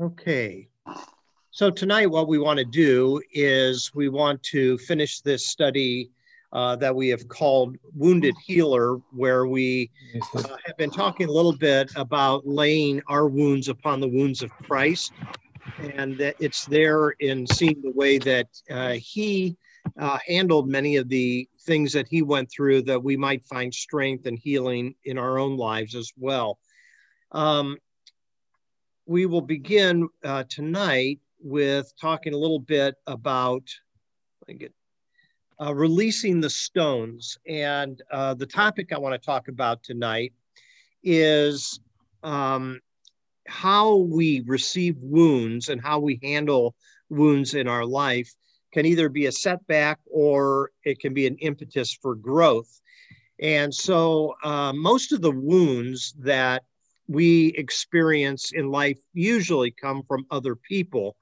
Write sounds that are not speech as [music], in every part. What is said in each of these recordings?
Okay. So tonight, what we want to do is we want to finish this study uh, that we have called Wounded Healer, where we uh, have been talking a little bit about laying our wounds upon the wounds of Christ. And that it's there in seeing the way that uh, he uh, handled many of the things that he went through that we might find strength and healing in our own lives as well. Um, we will begin uh, tonight with talking a little bit about get, uh, releasing the stones. And uh, the topic I want to talk about tonight is um, how we receive wounds and how we handle wounds in our life can either be a setback or it can be an impetus for growth. And so uh, most of the wounds that we experience in life usually come from other people.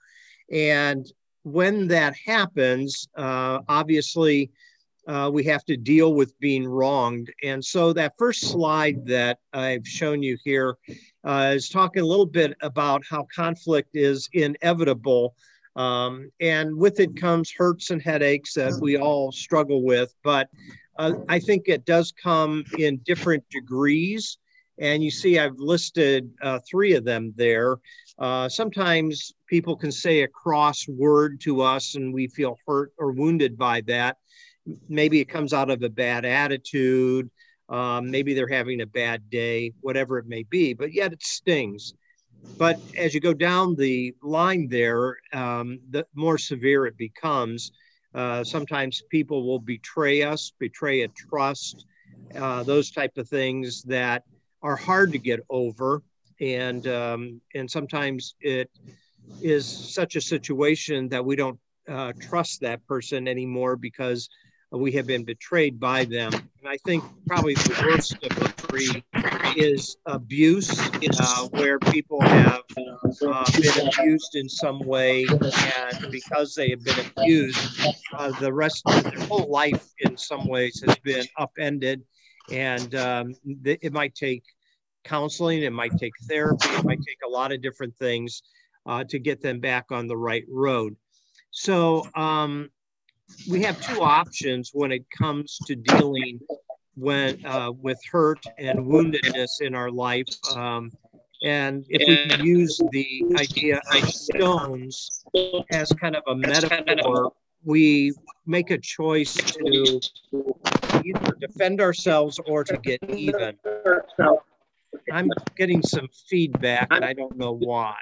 And when that happens, uh, obviously, uh, we have to deal with being wronged. And so, that first slide that I've shown you here uh, is talking a little bit about how conflict is inevitable. Um, and with it comes hurts and headaches that we all struggle with. But uh, I think it does come in different degrees. And you see, I've listed uh, three of them there. Uh, sometimes people can say a cross word to us and we feel hurt or wounded by that. Maybe it comes out of a bad attitude. Um, maybe they're having a bad day, whatever it may be, but yet it stings. But as you go down the line there, um, the more severe it becomes. Uh, sometimes people will betray us, betray a trust, uh, those type of things that are hard to get over, and um, and sometimes it is such a situation that we don't uh, trust that person anymore because we have been betrayed by them. And I think probably the worst of the three is abuse, uh, where people have uh, been abused in some way, and because they have been abused, uh, the rest of their whole life in some ways has been upended, and um, th- it might take counseling, it might take therapy, it might take a lot of different things uh, to get them back on the right road. So um, we have two options when it comes to dealing when uh, with hurt and woundedness in our life. Um, and if we can use the idea of stones as kind of a metaphor, we make a choice to either defend ourselves or to get even. I'm getting some feedback and I don't know why.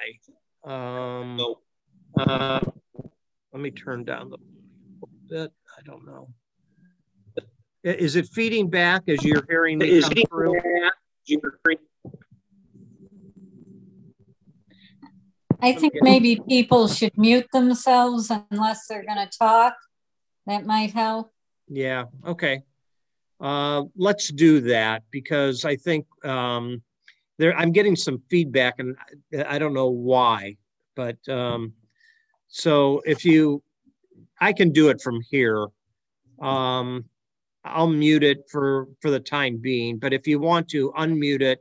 Um, uh, let me turn down the bit. I don't know. Is it feeding back as you're hearing me come through? I think maybe people should mute themselves unless they're going to talk. That might help. Yeah. Okay. Uh, let's do that because I think um, there I'm getting some feedback and I don't know why, but um, so if you, I can do it from here. Um, I'll mute it for for the time being, but if you want to unmute it,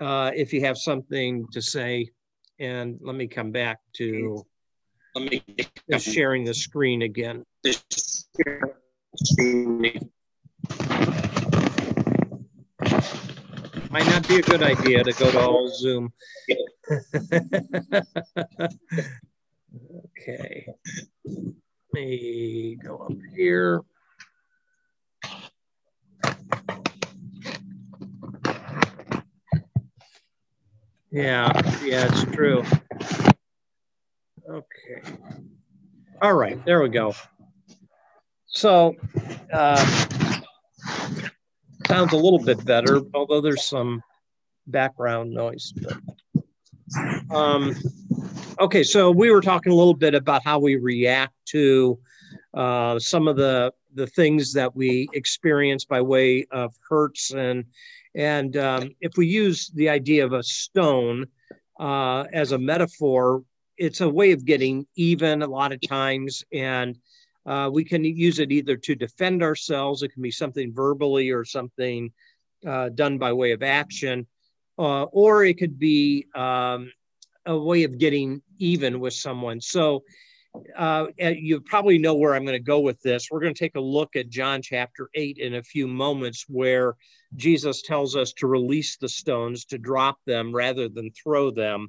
uh, if you have something to say, and let me come back to let me sharing the screen again. Might not be a good idea to go to all Zoom. [laughs] okay. Let me go up here. Yeah, yeah, it's true. Okay. All right, there we go. So, uh, sounds a little bit better, although there's some background noise. Um, okay, so we were talking a little bit about how we react to uh, some of the the things that we experience by way of hurts and and um, if we use the idea of a stone uh, as a metaphor, it's a way of getting even a lot of times and uh, we can use it either to defend ourselves, it can be something verbally or something uh, done by way of action, uh, or it could be um, a way of getting even with someone. So uh, you probably know where I'm going to go with this. We're going to take a look at John chapter 8 in a few moments, where Jesus tells us to release the stones, to drop them rather than throw them.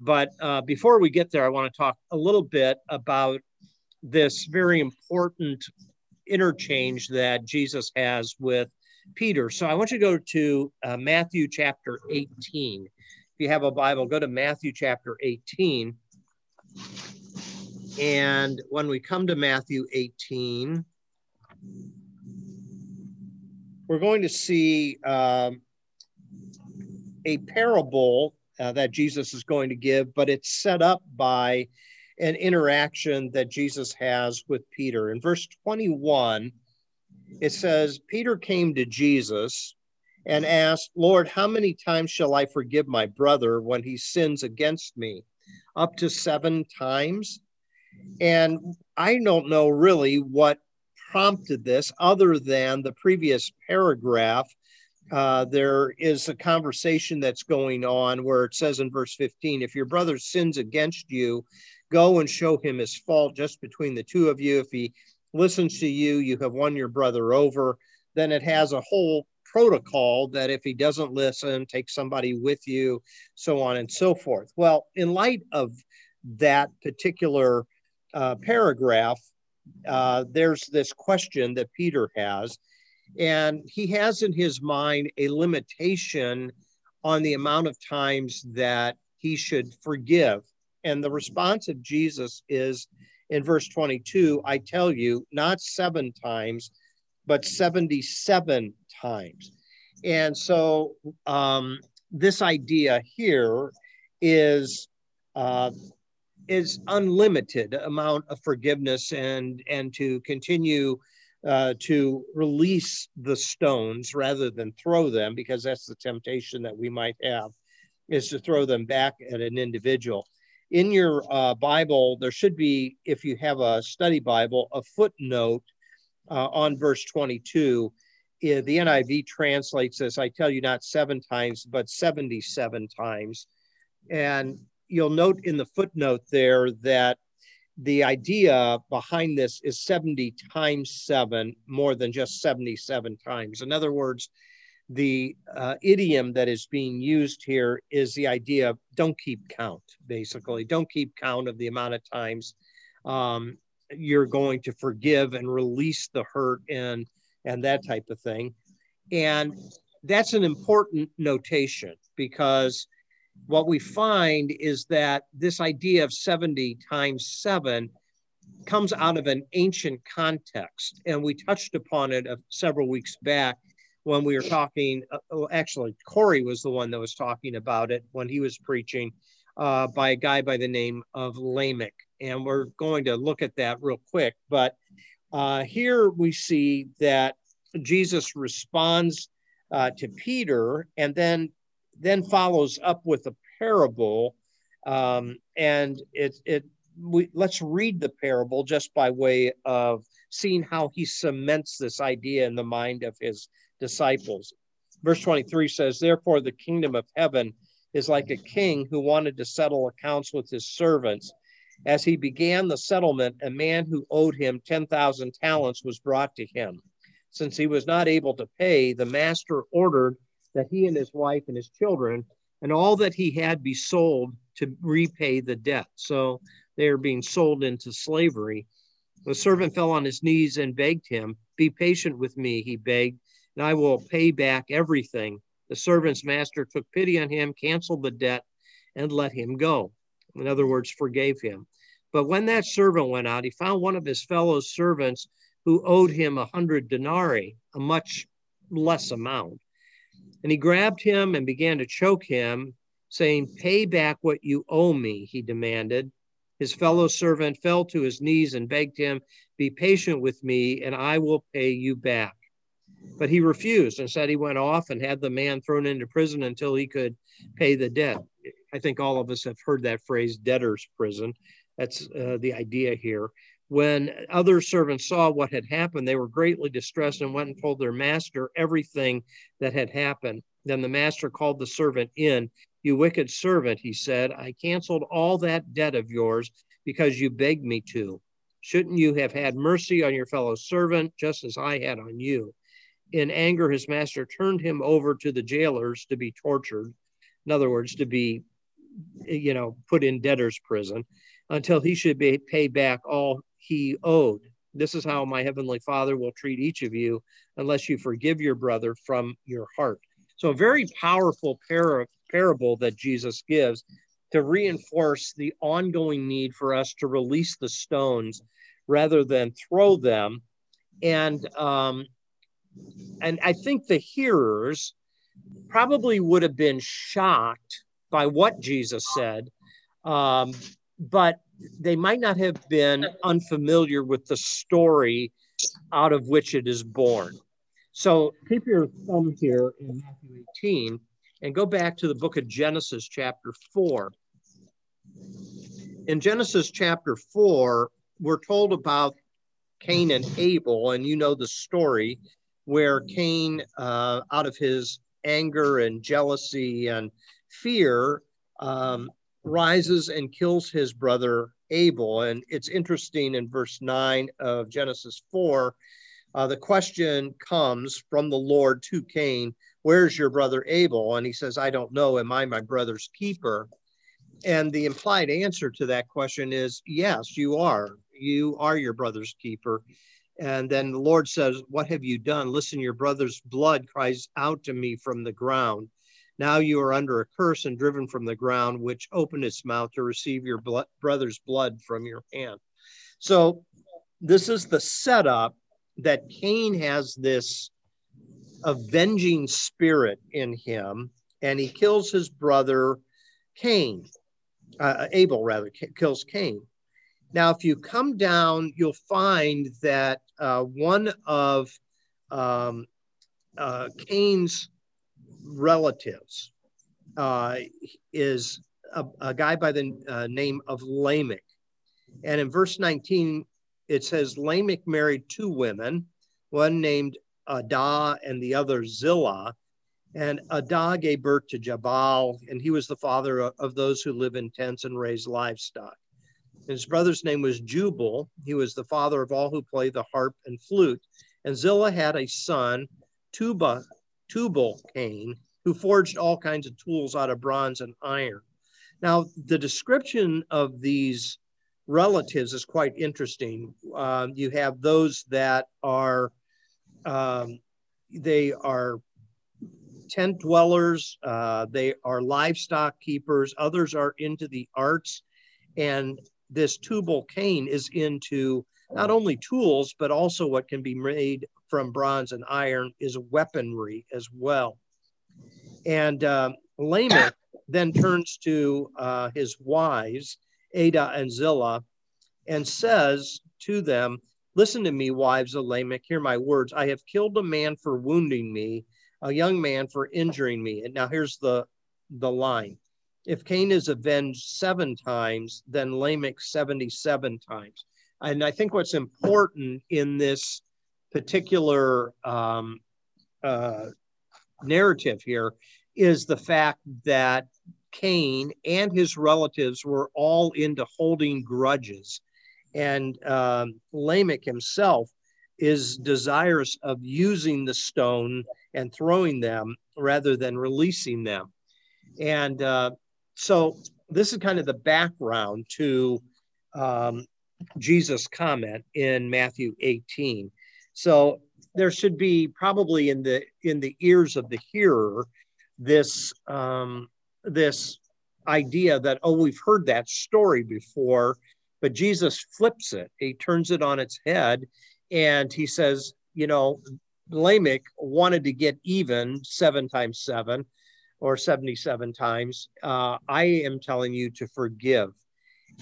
But uh, before we get there, I want to talk a little bit about this very important interchange that Jesus has with Peter. So I want you to go to uh, Matthew chapter 18. If you have a Bible, go to Matthew chapter 18. And when we come to Matthew 18, we're going to see um, a parable uh, that Jesus is going to give, but it's set up by an interaction that Jesus has with Peter. In verse 21, it says, Peter came to Jesus and asked, Lord, how many times shall I forgive my brother when he sins against me? Up to seven times? And I don't know really what prompted this other than the previous paragraph. Uh, there is a conversation that's going on where it says in verse 15 if your brother sins against you, go and show him his fault just between the two of you. If he listens to you, you have won your brother over. Then it has a whole protocol that if he doesn't listen, take somebody with you, so on and so forth. Well, in light of that particular uh, paragraph, uh, there's this question that Peter has, and he has in his mind a limitation on the amount of times that he should forgive. And the response of Jesus is in verse 22 I tell you, not seven times, but 77 times. And so um, this idea here is uh, is unlimited amount of forgiveness and and to continue uh, to release the stones rather than throw them because that's the temptation that we might have is to throw them back at an individual in your uh, bible there should be if you have a study bible a footnote uh, on verse 22 the niv translates this i tell you not seven times but 77 times and you'll note in the footnote there that the idea behind this is 70 times seven, more than just 77 times. In other words, the uh, idiom that is being used here is the idea of don't keep count, basically. Don't keep count of the amount of times um, you're going to forgive and release the hurt and, and that type of thing. And that's an important notation because what we find is that this idea of 70 times 7 comes out of an ancient context. And we touched upon it several weeks back when we were talking. Uh, oh, actually, Corey was the one that was talking about it when he was preaching uh, by a guy by the name of Lamech. And we're going to look at that real quick. But uh, here we see that Jesus responds uh, to Peter and then then follows up with a parable, um, and it it we let's read the parable just by way of seeing how he cements this idea in the mind of his disciples. Verse 23 says, Therefore, the kingdom of heaven is like a king who wanted to settle accounts with his servants. As he began the settlement, a man who owed him 10,000 talents was brought to him. Since he was not able to pay, the master ordered that he and his wife and his children and all that he had be sold to repay the debt. So they are being sold into slavery. The servant fell on his knees and begged him, Be patient with me, he begged, and I will pay back everything. The servant's master took pity on him, canceled the debt, and let him go. In other words, forgave him. But when that servant went out, he found one of his fellow servants who owed him a hundred denarii, a much less amount. And he grabbed him and began to choke him, saying, Pay back what you owe me, he demanded. His fellow servant fell to his knees and begged him, Be patient with me, and I will pay you back. But he refused and said he went off and had the man thrown into prison until he could pay the debt. I think all of us have heard that phrase, debtor's prison. That's uh, the idea here. When other servants saw what had happened, they were greatly distressed and went and told their master everything that had happened. Then the master called the servant in. You wicked servant, he said, I canceled all that debt of yours because you begged me to. Shouldn't you have had mercy on your fellow servant just as I had on you? In anger, his master turned him over to the jailers to be tortured. In other words, to be, you know, put in debtor's prison until he should be paid back all he owed. This is how my heavenly Father will treat each of you unless you forgive your brother from your heart. So, a very powerful par- parable that Jesus gives to reinforce the ongoing need for us to release the stones rather than throw them. And um, and I think the hearers probably would have been shocked by what Jesus said, um, but they might not have been unfamiliar with the story out of which it is born. So keep your thumb here in Matthew 18 and go back to the book of Genesis, chapter 4. In Genesis chapter 4, we're told about Cain and Abel, and you know the story where Cain, uh, out of his anger and jealousy and fear, um, rises and kills his brother Abel. And it's interesting in verse 9 of Genesis 4 uh, the question comes from the Lord to Cain, Where's your brother Abel? And he says, I don't know. Am I my brother's keeper? And the implied answer to that question is, Yes, you are. You are your brother's keeper. And then the Lord says, What have you done? Listen, your brother's blood cries out to me from the ground. Now you are under a curse and driven from the ground, which opened its mouth to receive your brother's blood from your hand. So, this is the setup that Cain has this avenging spirit in him, and he kills his brother Cain, uh, Abel rather, kills Cain. Now, if you come down, you'll find that uh, one of um, uh, Cain's relatives uh, is a, a, guy by the uh, name of Lamech. And in verse 19, it says Lamech married two women, one named Adah and the other Zillah. And Adah gave birth to Jabal, and he was the father of those who live in tents and raise livestock. His brother's name was Jubal. He was the father of all who play the harp and flute. And Zillah had a son, Tuba, Tubal Cain, who forged all kinds of tools out of bronze and iron. Now, the description of these relatives is quite interesting. Uh, you have those that are um, they are tent dwellers, uh, they are livestock keepers, others are into the arts, and this Tubal Cain is into not only tools but also what can be made from bronze and iron is weaponry as well. And uh, Lamech [laughs] then turns to uh, his wives Adah and Zillah, and says to them, Listen to me, wives of Lamech, hear my words. I have killed a man for wounding me, a young man for injuring me. And now here's the, the line. If Cain is avenged seven times, then Lamech 77 times. And I think what's important in this particular um, uh, narrative here is the fact that Cain and his relatives were all into holding grudges. And um, Lamech himself is desirous of using the stone and throwing them rather than releasing them. And uh, so this is kind of the background to um, Jesus' comment in Matthew 18. So there should be probably in the in the ears of the hearer this um, this idea that, oh, we've heard that story before, but Jesus flips it. He turns it on its head and he says, you know, Lamech wanted to get even seven times seven or 77 times. Uh, I am telling you to forgive.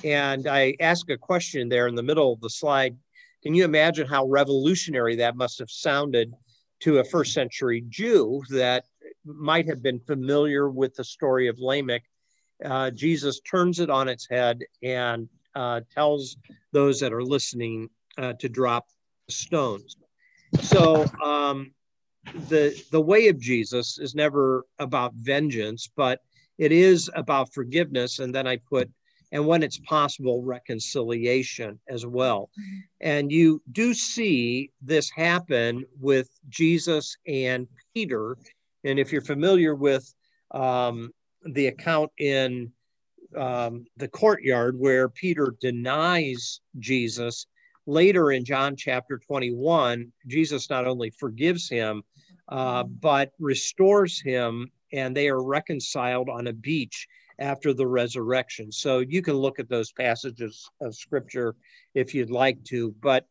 And I ask a question there in the middle of the slide. Can you imagine how revolutionary that must have sounded to a first century Jew that might have been familiar with the story of Lamech, uh, Jesus turns it on its head and uh, tells those that are listening uh, to drop stones. So um, the the way of Jesus is never about vengeance, but it is about forgiveness. And then I put, and when it's possible, reconciliation as well. And you do see this happen with Jesus and Peter. And if you're familiar with um, the account in um, the courtyard where Peter denies Jesus, later in John chapter 21, Jesus not only forgives him, uh, but restores him, and they are reconciled on a beach after the resurrection. So you can look at those passages of scripture if you'd like to. But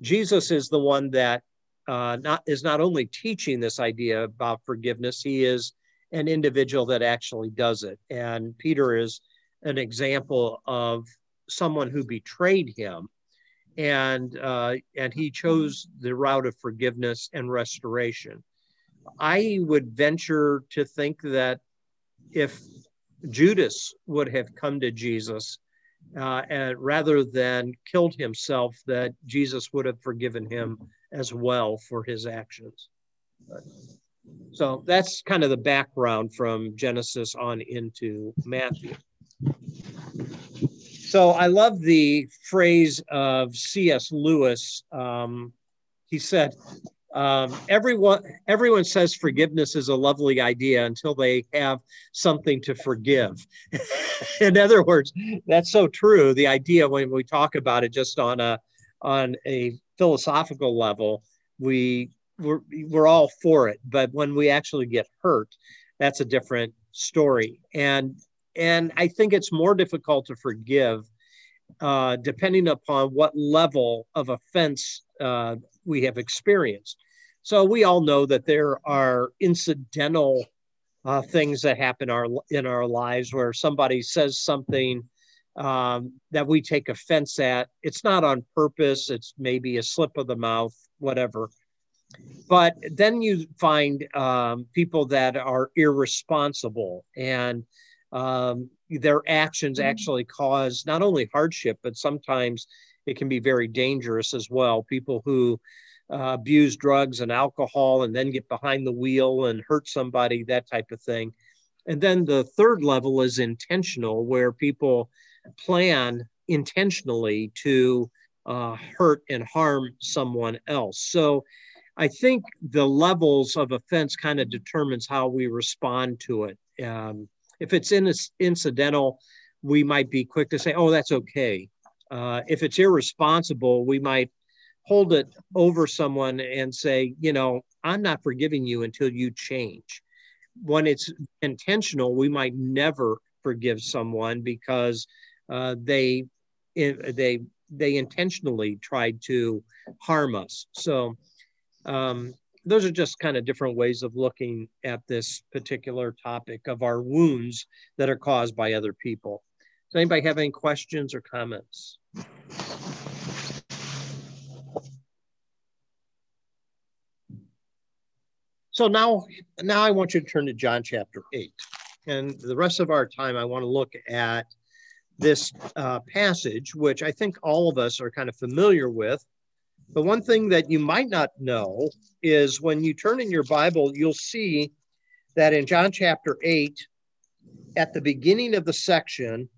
Jesus is the one that uh, not is not only teaching this idea about forgiveness, he is an individual that actually does it. And Peter is an example of someone who betrayed him and uh, and he chose the route of forgiveness and restoration. I would venture to think that if Judas would have come to Jesus uh, and rather than killed himself, that Jesus would have forgiven him as well for his actions. So that's kind of the background from Genesis on into Matthew. So I love the phrase of C.S. Lewis. Um, he said, um, everyone everyone says forgiveness is a lovely idea until they have something to forgive. [laughs] In other words, that's so true. The idea when we talk about it just on a on a philosophical level, we we're, we're all for it, but when we actually get hurt, that's a different story. And and I think it's more difficult to forgive uh, depending upon what level of offense uh, we have experienced. So we all know that there are incidental uh, things that happen our, in our lives where somebody says something um, that we take offense at. It's not on purpose, it's maybe a slip of the mouth, whatever. But then you find um, people that are irresponsible and um, their actions mm-hmm. actually cause not only hardship, but sometimes it can be very dangerous as well. People who uh, abuse drugs and alcohol and then get behind the wheel and hurt somebody, that type of thing. And then the third level is intentional, where people plan intentionally to uh, hurt and harm someone else. So I think the levels of offense kind of determines how we respond to it. Um, if it's in incidental, we might be quick to say, "Oh, that's okay." Uh, if it's irresponsible, we might hold it over someone and say, you know, I'm not forgiving you until you change. When it's intentional, we might never forgive someone because uh, they they they intentionally tried to harm us. So um, those are just kind of different ways of looking at this particular topic of our wounds that are caused by other people. Does anybody have any questions or comments? So now, now I want you to turn to John chapter 8. And the rest of our time, I want to look at this uh, passage, which I think all of us are kind of familiar with. But one thing that you might not know is when you turn in your Bible, you'll see that in John chapter 8, at the beginning of the section,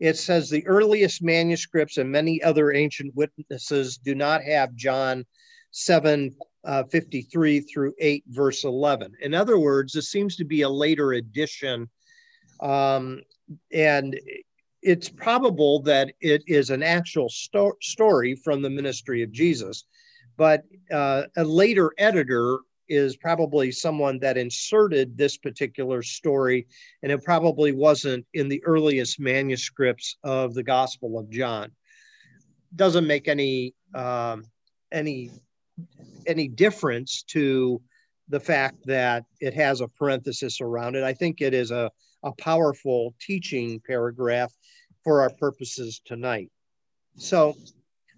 it says the earliest manuscripts and many other ancient witnesses do not have John 7 uh, 53 through 8, verse 11. In other words, this seems to be a later addition. Um, and it's probable that it is an actual sto- story from the ministry of Jesus. But uh, a later editor is probably someone that inserted this particular story, and it probably wasn't in the earliest manuscripts of the Gospel of John. Doesn't make any um, any any difference to the fact that it has a parenthesis around it. I think it is a, a powerful teaching paragraph for our purposes tonight. So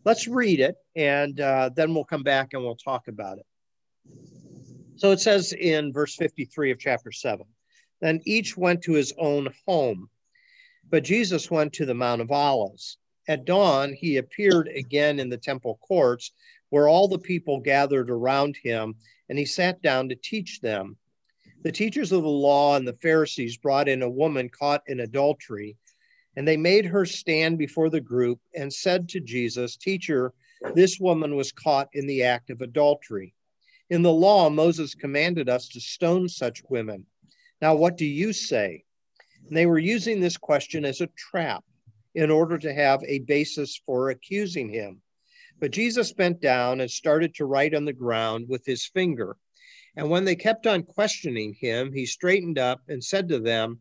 let's read it and uh, then we'll come back and we'll talk about it. So it says in verse 53 of chapter 7 Then each went to his own home, but Jesus went to the Mount of Olives. At dawn, he appeared again in the temple courts where all the people gathered around him, and he sat down to teach them. The teachers of the law and the Pharisees brought in a woman caught in adultery, and they made her stand before the group and said to Jesus, Teacher, this woman was caught in the act of adultery. In the law, Moses commanded us to stone such women. Now, what do you say? And they were using this question as a trap in order to have a basis for accusing him. But Jesus bent down and started to write on the ground with his finger. And when they kept on questioning him, he straightened up and said to them,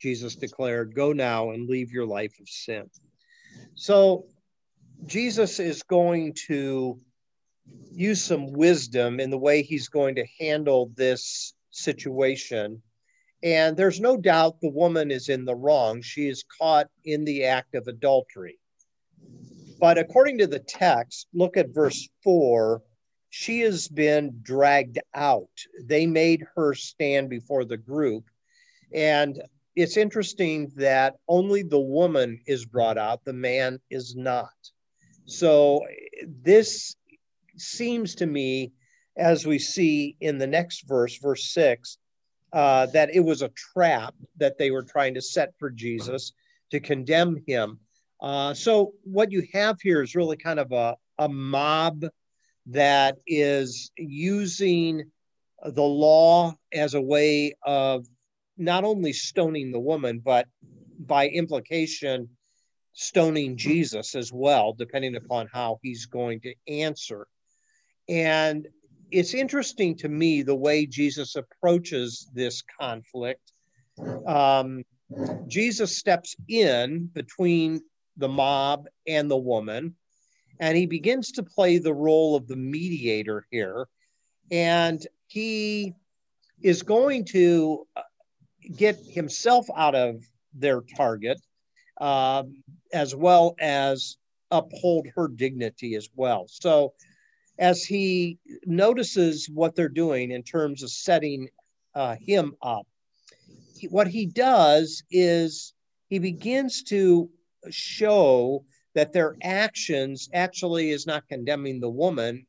Jesus declared, Go now and leave your life of sin. So Jesus is going to use some wisdom in the way he's going to handle this situation. And there's no doubt the woman is in the wrong. She is caught in the act of adultery. But according to the text, look at verse 4 she has been dragged out. They made her stand before the group. And it's interesting that only the woman is brought out, the man is not. So this seems to me, as we see in the next verse, verse six, uh, that it was a trap that they were trying to set for Jesus to condemn him. Uh, so what you have here is really kind of a, a mob that is using the law as a way of not only stoning the woman, but by implication, stoning Jesus as well, depending upon how he's going to answer. And it's interesting to me the way Jesus approaches this conflict. Um, Jesus steps in between the mob and the woman, and he begins to play the role of the mediator here. And he is going to get himself out of their target, uh, as well as uphold her dignity as well. So, as he notices what they're doing in terms of setting uh, him up, he, what he does is he begins to show that their actions actually is not condemning the woman,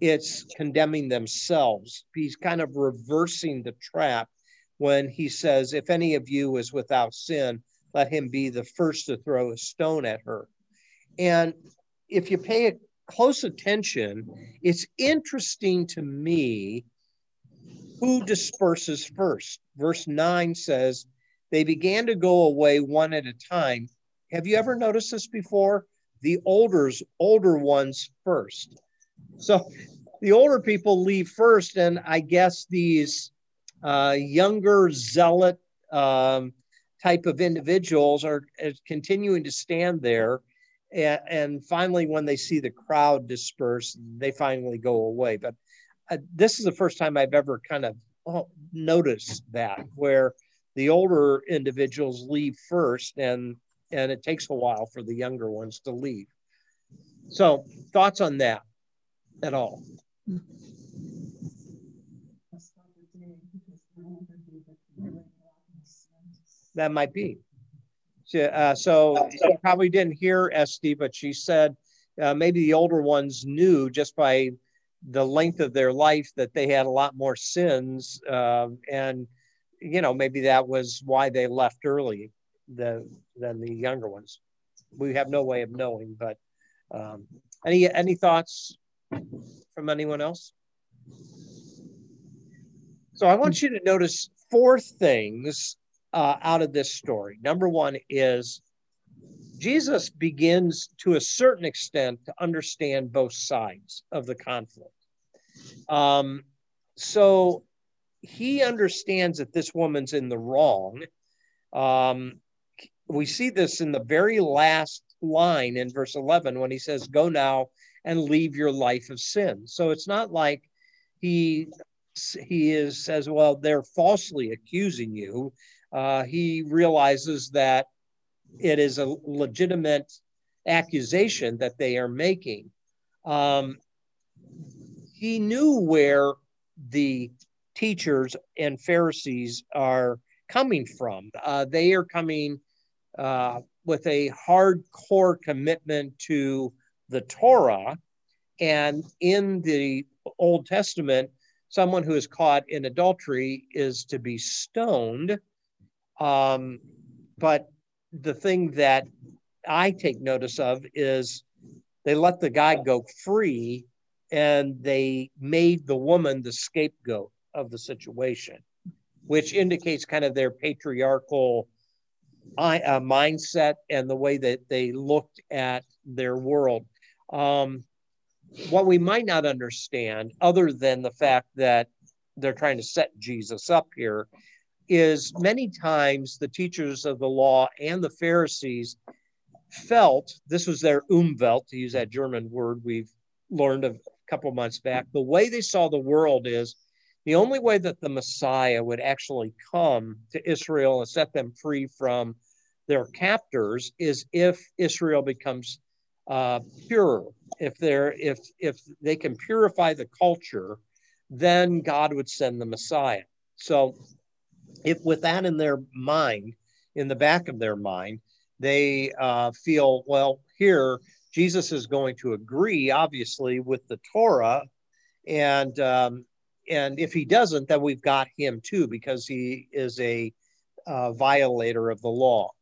it's condemning themselves. He's kind of reversing the trap when he says, If any of you is without sin, let him be the first to throw a stone at her. And if you pay close attention, it's interesting to me who disperses first. Verse 9 says, They began to go away one at a time, have you ever noticed this before? The older's older ones first. So the older people leave first, and I guess these uh, younger zealot um, type of individuals are, are, continuing to stand there. And, and, finally, when they see the crowd disperse, they finally go away. But uh, this is the first time I've ever kind of oh, noticed that, where the older individuals leave first and and it takes a while for the younger ones to leave. So, thoughts on that at all? That might be. Uh, so probably didn't hear Esty, but she said uh, maybe the older ones knew just by the length of their life that they had a lot more sins, uh, and you know maybe that was why they left early the than the younger ones. We have no way of knowing, but um, any any thoughts from anyone else? So I want you to notice four things uh, out of this story. Number one is Jesus begins to a certain extent to understand both sides of the conflict. Um, so he understands that this woman's in the wrong. Um, we see this in the very last line in verse 11 when he says, Go now and leave your life of sin. So it's not like he he is says, well, they're falsely accusing you. Uh, he realizes that it is a legitimate accusation that they are making. Um, he knew where the teachers and Pharisees are coming from. Uh, they are coming uh, with a hardcore commitment to the Torah. And in the Old Testament, someone who is caught in adultery is to be stoned. Um, but the thing that I take notice of is they let the guy go free and they made the woman the scapegoat of the situation, which indicates kind of their patriarchal uh, mindset and the way that they looked at their world. Um, what we might not understand, other than the fact that they're trying to set Jesus up here, is many times the teachers of the law and the Pharisees felt this was their Umwelt, to use that German word we've learned a couple months back. The way they saw the world is the only way that the Messiah would actually come to Israel and set them free from their captors is if Israel becomes uh, pure. If they're if if they can purify the culture, then God would send the Messiah. So, if with that in their mind, in the back of their mind, they uh, feel well here Jesus is going to agree, obviously, with the Torah, and um, and if he doesn't, then we've got him too because he is a uh, violator of the law.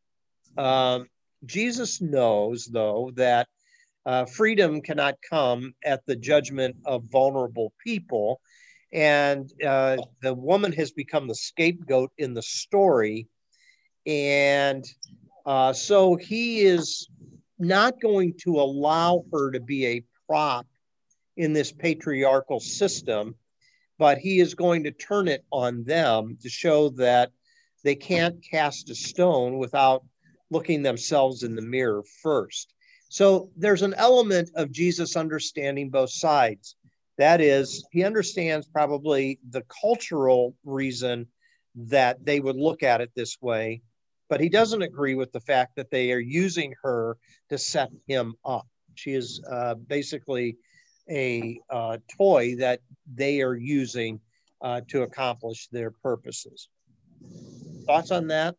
Um, Jesus knows, though, that uh, freedom cannot come at the judgment of vulnerable people. And uh, the woman has become the scapegoat in the story. And uh, so he is not going to allow her to be a prop in this patriarchal system, but he is going to turn it on them to show that they can't cast a stone without looking themselves in the mirror first. So there's an element of Jesus understanding both sides. That is, he understands probably the cultural reason that they would look at it this way, but he doesn't agree with the fact that they are using her to set him up. She is uh, basically a uh, toy that they are using uh, to accomplish their purposes. Thoughts on that?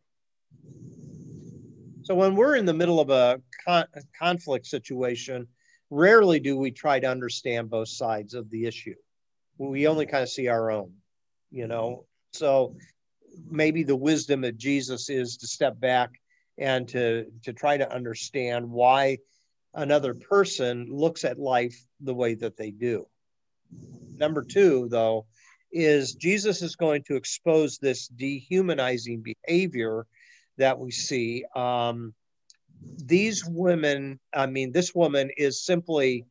So when we're in the middle of a, con- a conflict situation, rarely do we try to understand both sides of the issue. We only kind of see our own, you know. So maybe the wisdom of Jesus is to step back and to to try to understand why another person looks at life the way that they do. Number 2 though is Jesus is going to expose this dehumanizing behavior that we see. Um, these women, I mean, this woman is simply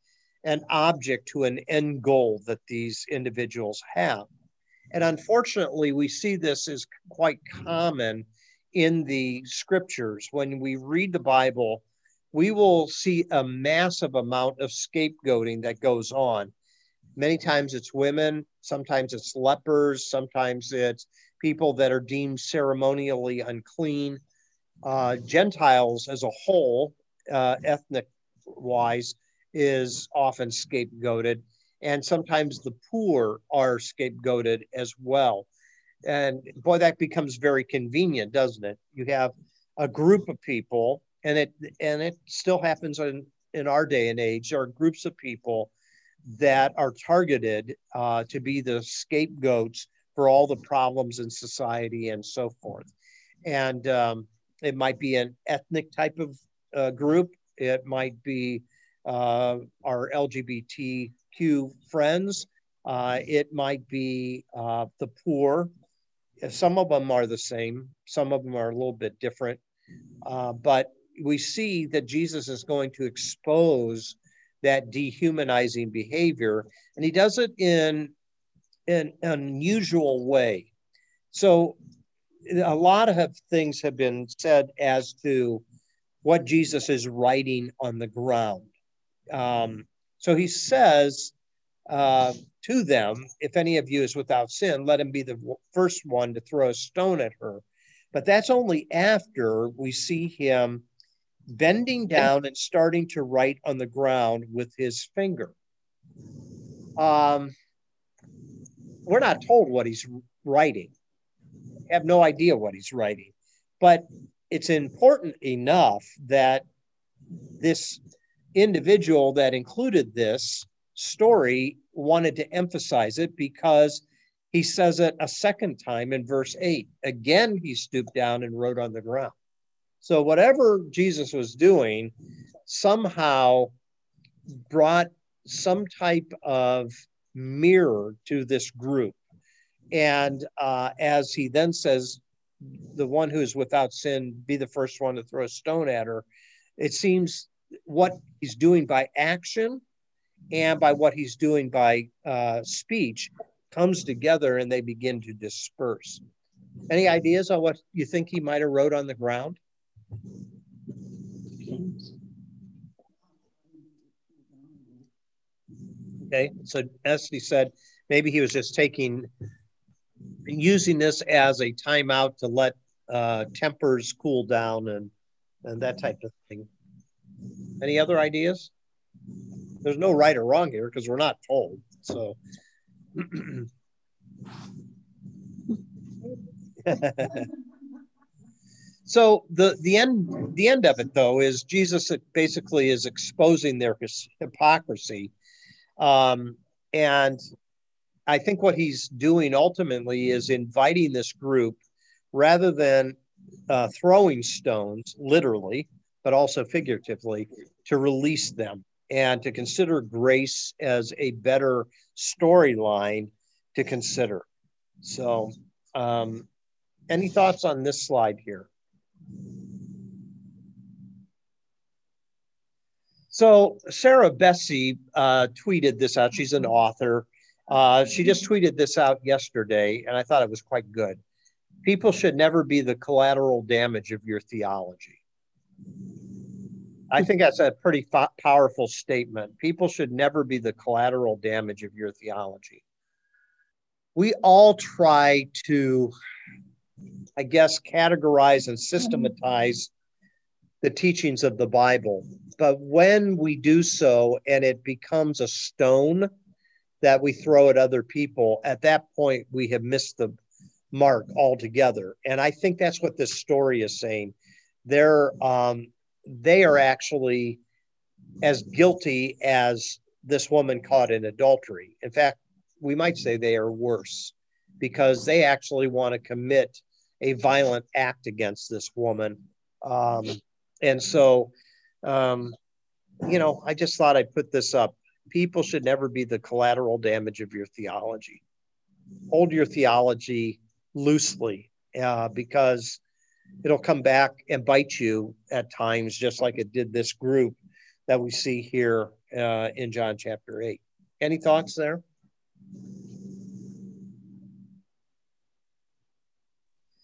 an object to an end goal that these individuals have. And unfortunately, we see this as quite common in the scriptures. When we read the Bible, we will see a massive amount of scapegoating that goes on. Many times it's women, sometimes it's lepers, sometimes it's people that are deemed ceremonially unclean. Uh, Gentiles as a whole, uh, ethnic wise, is often scapegoated. And sometimes the poor are scapegoated as well. And boy, that becomes very convenient, doesn't it? You have a group of people, and it and it still happens in, in our day and age. There are groups of people that are targeted uh, to be the scapegoats for all the problems in society and so forth. And um, it might be an ethnic type of uh, group. It might be uh, our LGBTQ friends. Uh, it might be uh, the poor. Some of them are the same. Some of them are a little bit different. Uh, but we see that Jesus is going to expose that dehumanizing behavior, and he does it in an unusual way. So, a lot of things have been said as to what Jesus is writing on the ground. Um, So he says uh, to them, If any of you is without sin, let him be the first one to throw a stone at her. But that's only after we see him bending down and starting to write on the ground with his finger. Um, we're not told what he's writing. Have no idea what he's writing, but it's important enough that this individual that included this story wanted to emphasize it because he says it a second time in verse 8. Again, he stooped down and wrote on the ground. So, whatever Jesus was doing somehow brought some type of mirror to this group. And uh, as he then says, the one who is without sin be the first one to throw a stone at her, it seems what he's doing by action and by what he's doing by uh, speech comes together and they begin to disperse. Any ideas on what you think he might have wrote on the ground? Okay, so he said, maybe he was just taking, using this as a timeout to let uh, tempers cool down and and that type of thing. Any other ideas? There's no right or wrong here because we're not told. So. [laughs] so the the end the end of it though is Jesus basically is exposing their hypocrisy, um, and I think what he's doing ultimately is inviting this group rather than uh, throwing stones literally, but also figuratively to release them and to consider grace as a better storyline to consider. So, um, any thoughts on this slide here? So, Sarah Bessey uh, tweeted this out. She's an author. Uh, she just tweeted this out yesterday, and I thought it was quite good. People should never be the collateral damage of your theology. I think that's a pretty fa- powerful statement. People should never be the collateral damage of your theology. We all try to, I guess, categorize and systematize the teachings of the Bible. But when we do so and it becomes a stone that we throw at other people, at that point we have missed the mark altogether. And I think that's what this story is saying. They're um, they are actually as guilty as this woman caught in adultery. In fact, we might say they are worse because they actually want to commit a violent act against this woman. Um, and so, um, you know, I just thought I'd put this up. People should never be the collateral damage of your theology. Hold your theology loosely uh, because it'll come back and bite you at times, just like it did this group that we see here uh, in John chapter 8. Any thoughts there?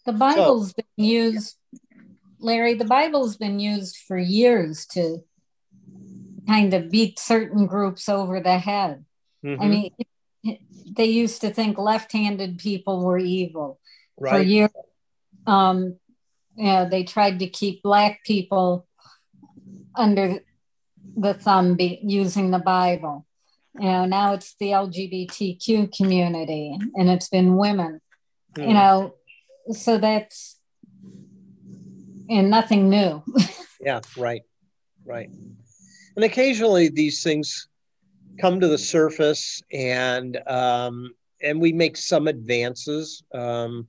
The Bible's so, been used, Larry, the Bible's been used for years to kind of beat certain groups over the head. Mm-hmm. I mean, they used to think left handed people were evil. Right. For years, um, you know, they tried to keep black people under the thumb be, using the Bible. You know, now it's the LGBTQ community and it's been women. Mm. You know, so that's and nothing new. [laughs] yeah, right. Right. And occasionally these things come to the surface and um and we make some advances. Um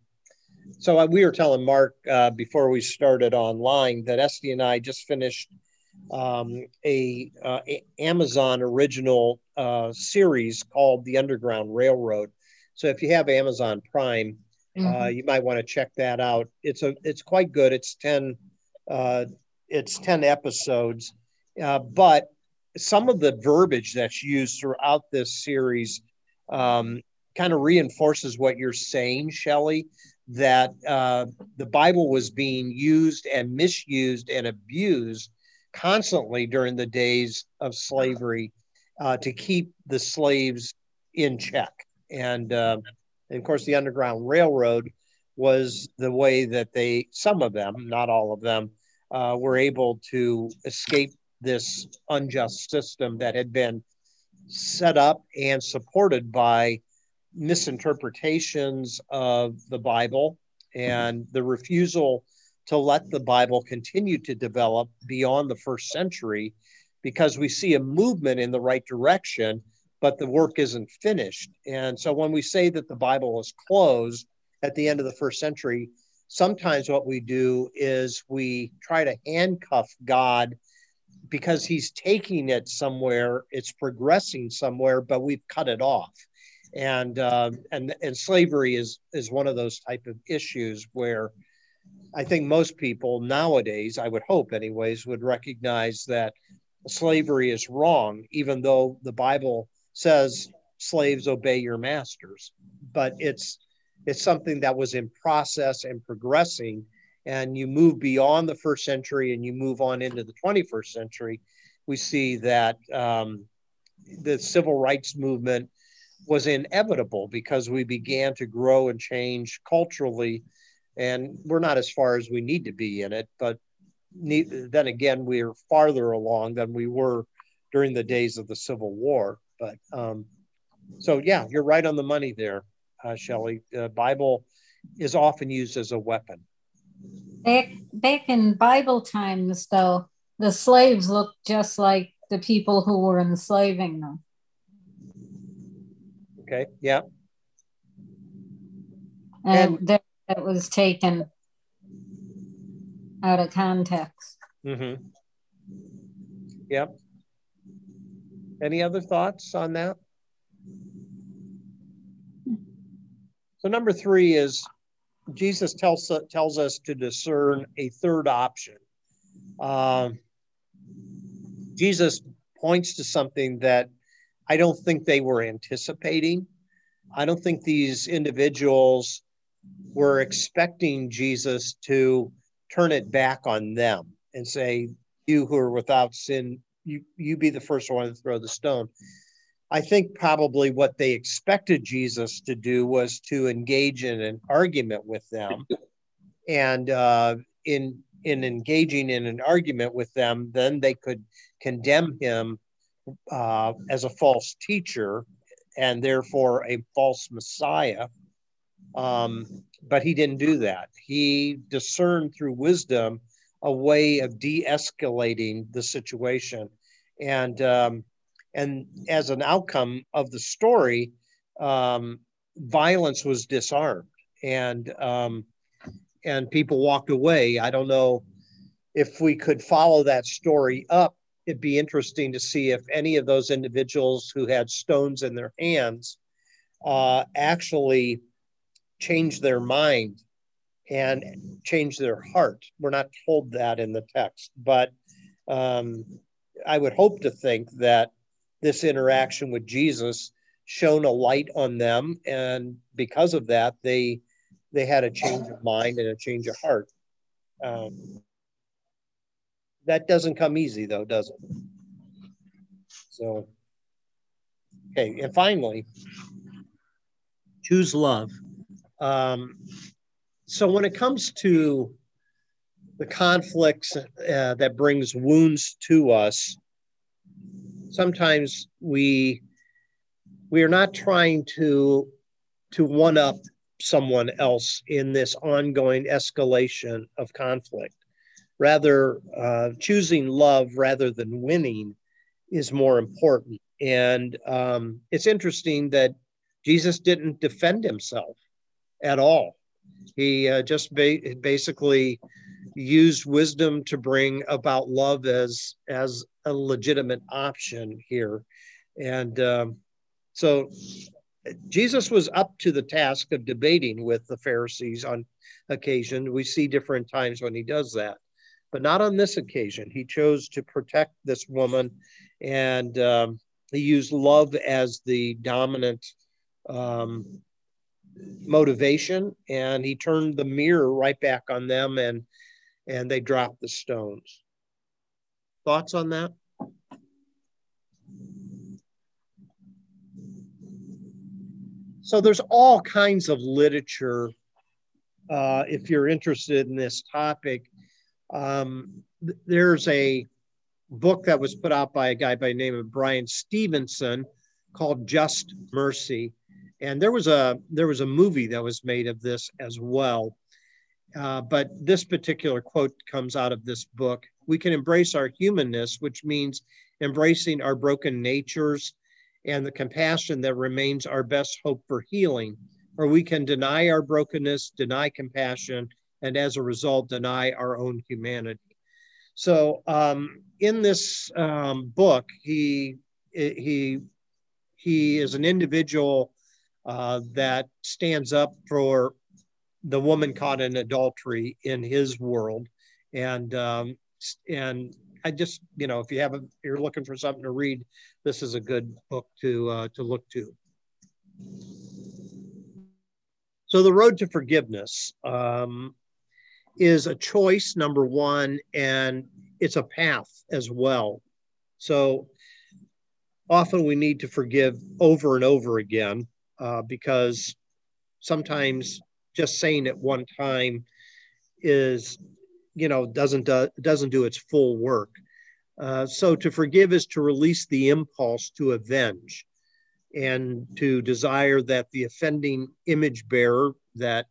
so uh, we were telling Mark uh, before we started online that Esty and I just finished um, a, uh, a, Amazon original uh, series called The Underground Railroad. So if you have Amazon Prime, uh, mm-hmm. you might want to check that out. It's a it's quite good. It's ten uh, it's ten episodes, but some of the verbiage that's used throughout this series um, kind of reinforces what you're saying, Shelley that uh, the Bible was being used and misused and abused constantly during the days of slavery. uh, to keep the slaves in check. And, uh, and of course, the Underground Railroad was the way that they, some of them, not all of them, uh, were able to escape this unjust system that had been set up and supported by misinterpretations of the Bible and the refusal to let the Bible continue to develop beyond the first century because we see a movement in the right direction, but the work isn't finished. And so when we say that the Bible is closed at the end of the first century, sometimes what we do is we try to handcuff God because he's taking it somewhere, it's progressing somewhere, but we've cut it off. And uh, and and slavery is is one of those type of issues where I think most people nowadays, I would hope anyways, would recognize that slavery is wrong, even though the Bible says slaves obey your masters. But it's it's something that was in process and progressing. And you move beyond the first century and you move on into the 21st century, we see that um, the civil rights movement was inevitable because we began to grow and change culturally. And we're not as far as we need to be in it, but then again, we're farther along than we were during the days of the Civil War. But um, so, yeah, you're right on the money there, uh, Shelley. The Bible is often used as a weapon. Back, back in Bible times, though, the slaves looked just like the people who were enslaving them. Okay, yeah. And, and that, that was taken out of context. Mm-hmm. Yep. Any other thoughts on that? So number three is Jesus tells tells us to discern a third option. Um, Jesus points to something that I don't think they were anticipating. I don't think these individuals were expecting Jesus to turn it back on them and say, You who are without sin, you, you be the first one to throw the stone. I think probably what they expected Jesus to do was to engage in an argument with them. And uh, in, in engaging in an argument with them, then they could condemn him uh, as a false teacher and therefore a false Messiah. Um, but he didn't do that. He discerned through wisdom a way of de-escalating the situation, and um, and as an outcome of the story, um, violence was disarmed, and um, and people walked away. I don't know if we could follow that story up. It'd be interesting to see if any of those individuals who had stones in their hands uh, actually changed their mind and changed their heart. We're not told that in the text, but um, I would hope to think that this interaction with Jesus shone a light on them, and because of that, they they had a change of mind and a change of heart. Um, that doesn't come easy, though, does it? So, okay, and finally, choose love. Um, so when it comes to the conflicts uh, that brings wounds to us, sometimes we we are not trying to to one up someone else in this ongoing escalation of conflict. Rather, uh, choosing love rather than winning is more important. And um, it's interesting that Jesus didn't defend himself at all. He uh, just ba- basically used wisdom to bring about love as as a legitimate option here, and um, so Jesus was up to the task of debating with the Pharisees on occasion. We see different times when he does that, but not on this occasion. He chose to protect this woman, and um, he used love as the dominant um, motivation and he turned the mirror right back on them and and they dropped the stones. Thoughts on that? So there's all kinds of literature uh, if you're interested in this topic. Um, th- there's a book that was put out by a guy by the name of Bryan Stevenson called Just Mercy. And there was a there was a movie that was made of this as well. Uh, but this particular quote comes out of this book. We can embrace our humanness, which means embracing our broken natures and the compassion that remains our best hope for healing. Or we can deny our brokenness, deny compassion, and as a result, deny our own humanity. So, um, in this um, book, he he he is an individual uh, that stands up for the woman caught in adultery in his world, and um, and I just you know if you haven't you're looking for something to read, this is a good book to uh, to look to. So the road to forgiveness um, is a choice, number one, and it's a path as well. So often we need to forgive over and over again uh, because sometimes just saying it one time is you know doesn't do, doesn't do its full work. Uh, so to forgive is to release the impulse to avenge and to desire that the offending image bearer that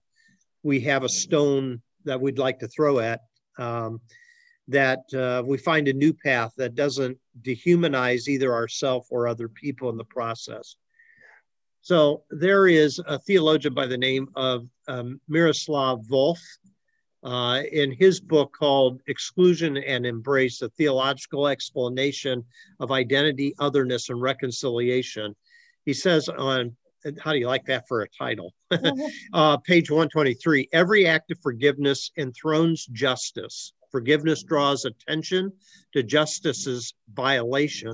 we have a stone that we'd like to throw at um, that uh, we find a new path that doesn't dehumanize either ourselves or other people in the process so there is a theologian by the name of um, Miroslav Volf. Uh, in his book called Exclusion and Embrace, a theological explanation of identity, otherness, and reconciliation, he says on how do you like that for a title? [laughs] uh, page 123 Every act of forgiveness enthrones justice. Forgiveness draws attention to justice's violation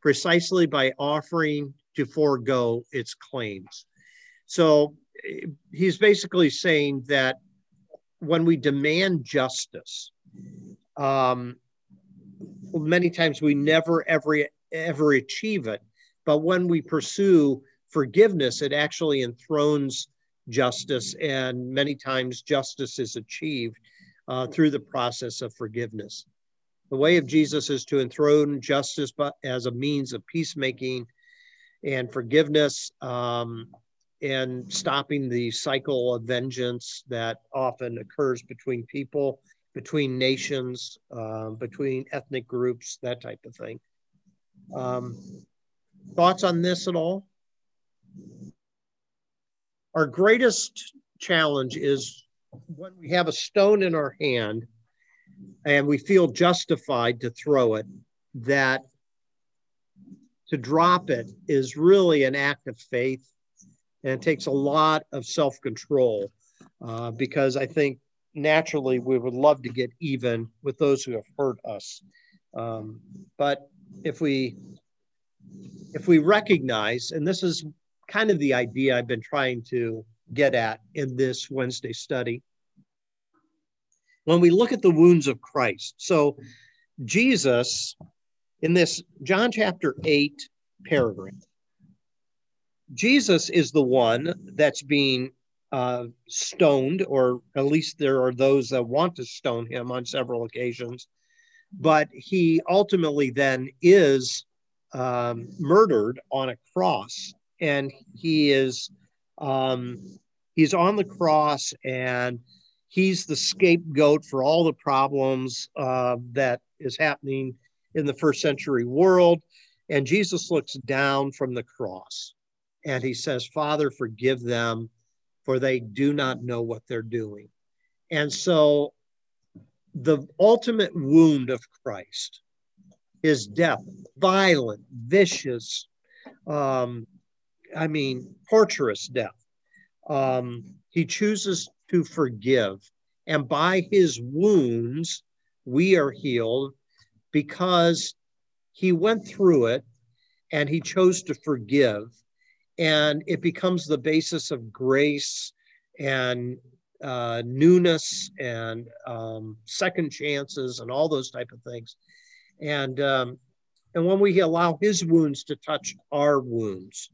precisely by offering to forego its claims. So he's basically saying that when we demand justice, um, many times we never ever ever achieve it. But when we pursue forgiveness, it actually enthrones justice, and many times justice is achieved uh, through the process of forgiveness. The way of Jesus is to enthrone justice but as a means of peacemaking and forgiveness um, and stopping the cycle of vengeance that often occurs between people, between nations, uh, between ethnic groups, that type of thing. Um, thoughts on this at all? Our greatest challenge is when we have a stone in our hand and we feel justified to throw it, that to drop it is really an act of faith and it takes a lot of self control uh, because I think naturally we would love to get even with those who have hurt us. Um, but if we if we recognize, and this is kind of the idea I've been trying to get at in this Wednesday study, when we look at the wounds of Christ, so Jesus in this John chapter 8 paragraph. Jesus is the one that's being uh, stoned, or at least there are those that want to stone him on several occasions. But he ultimately then is um, murdered on a cross, and he is um, he's on the cross, and he's the scapegoat for all the problems uh, that is happening in the first century world. And Jesus looks down from the cross and he says, Father, forgive them, for they do not know what they're doing. And so the ultimate wound of Christ, his death, violent, vicious, um, I mean, torturous death. Um, he chooses to forgive. And by his wounds, we are healed because he went through it and he chose to forgive. And it becomes the basis of grace and uh, newness and um, second chances and all those type of things. And um, and when we allow his wounds to touch our wounds,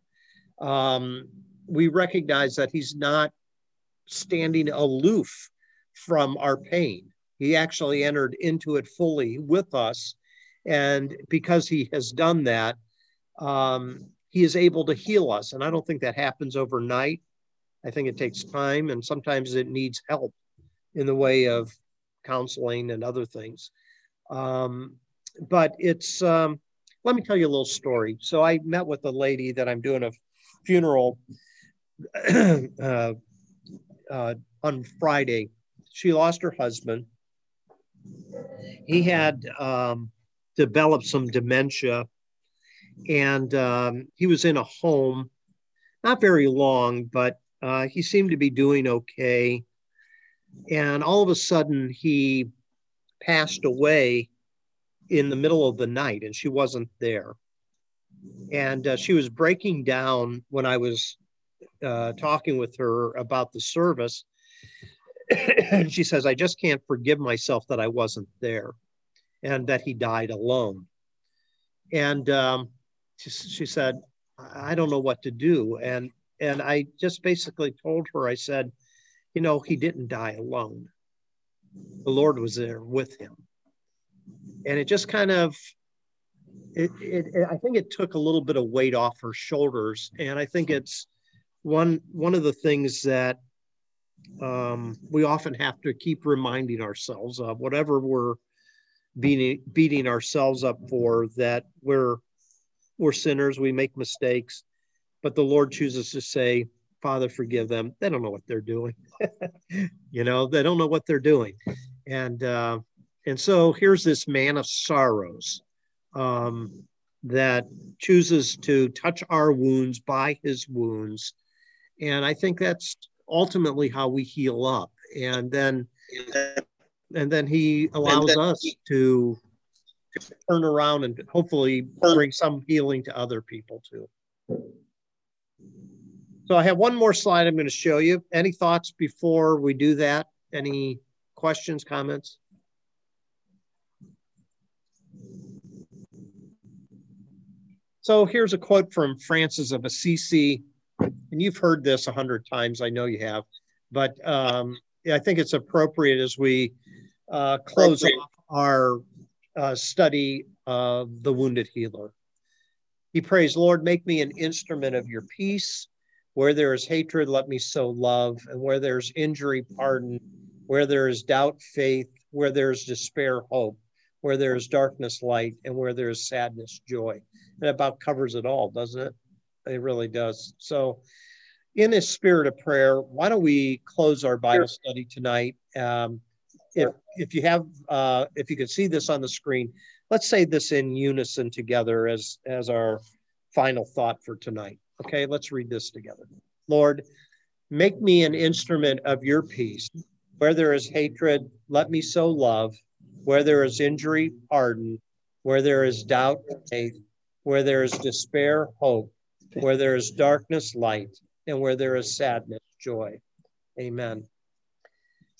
um, we recognize that he's not standing aloof from our pain. He actually entered into it fully with us. And because he has done that, um, he is able to heal us. And I don't think that happens overnight. I think it takes time and sometimes it needs help in the way of counseling and other things. Um, but it's, um, let me tell you a little story. So I met with a lady that I'm doing a funeral [clears throat] uh, uh, on Friday. She lost her husband. He had um, developed some dementia and um, he was in a home, not very long, but uh, he seemed to be doing okay. And all of a sudden, he passed away in the middle of the night, and she wasn't there. And uh, she was breaking down when I was uh, talking with her about the service. And [laughs] she says, I just can't forgive myself that I wasn't there and that he died alone. And um, she, she said, I don't know what to do. And and I just basically told her, I said, you know, he didn't die alone. The Lord was there with him. And it just kind of it, it, it, I think it took a little bit of weight off her shoulders. And I think it's one one of the things that um, we often have to keep reminding ourselves of whatever we're beating beating ourselves up for that we're we're sinners, we make mistakes, but the Lord chooses to say, Father, forgive them. They don't know what they're doing. [laughs] you know, they don't know what they're doing. And uh, and so here's this man of sorrows um, that chooses to touch our wounds by his wounds. And I think that's ultimately how we heal up. And then and then he allows then us he, to turn around and hopefully bring some healing to other people too. So I have one more slide I'm going to show you. Any thoughts before we do that? Any questions, comments? So here's a quote from Francis of Assisi, and you've heard this a hundred times. I know you have, but um, I think it's appropriate as we uh, close off our uh, study of the wounded healer. He prays, Lord, make me an instrument of your peace. Where there is hatred, let me sow love. And where there's injury, pardon. Where there is doubt, faith. Where there is despair, hope. Where there is darkness, light. And where there is sadness, joy. And about covers it all, doesn't it? It really does. So, in this spirit of prayer, why don't we close our Bible study tonight? Um, if if you have uh, if you can see this on the screen, let's say this in unison together as as our final thought for tonight. Okay, let's read this together. Lord, make me an instrument of your peace. Where there is hatred, let me sow love. Where there is injury, pardon. Where there is doubt, faith. Where there is despair, hope. Where there is darkness, light. And where there is sadness, joy. Amen.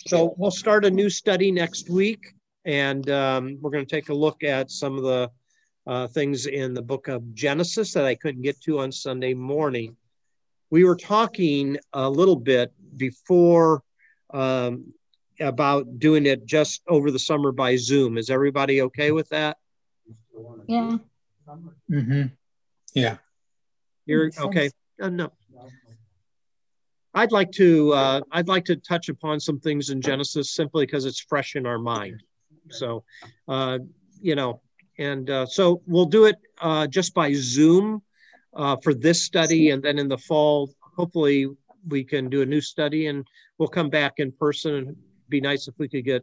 So we'll start a new study next week, and um, we're going to take a look at some of the uh, things in the book of Genesis that I couldn't get to on Sunday morning. We were talking a little bit before um, about doing it just over the summer by Zoom. Is everybody okay with that? Yeah. Mm-hmm. Yeah. You're okay. Uh, no. I'd like to uh, I'd like to touch upon some things in Genesis simply because it's fresh in our mind. So, uh, you know, and uh, so we'll do it uh, just by Zoom uh, for this study, and then in the fall, hopefully, we can do a new study, and we'll come back in person. And be nice if we could get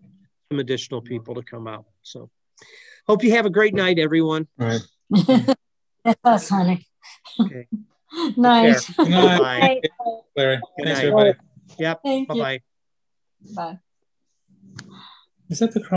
some additional people to come out. So, hope you have a great night, everyone. All right. [laughs] That's honey. Okay. [laughs] nice. Good night. Bye. Larry. Good night. everybody. Yep. Thank Bye you. bye. Bye. Is that the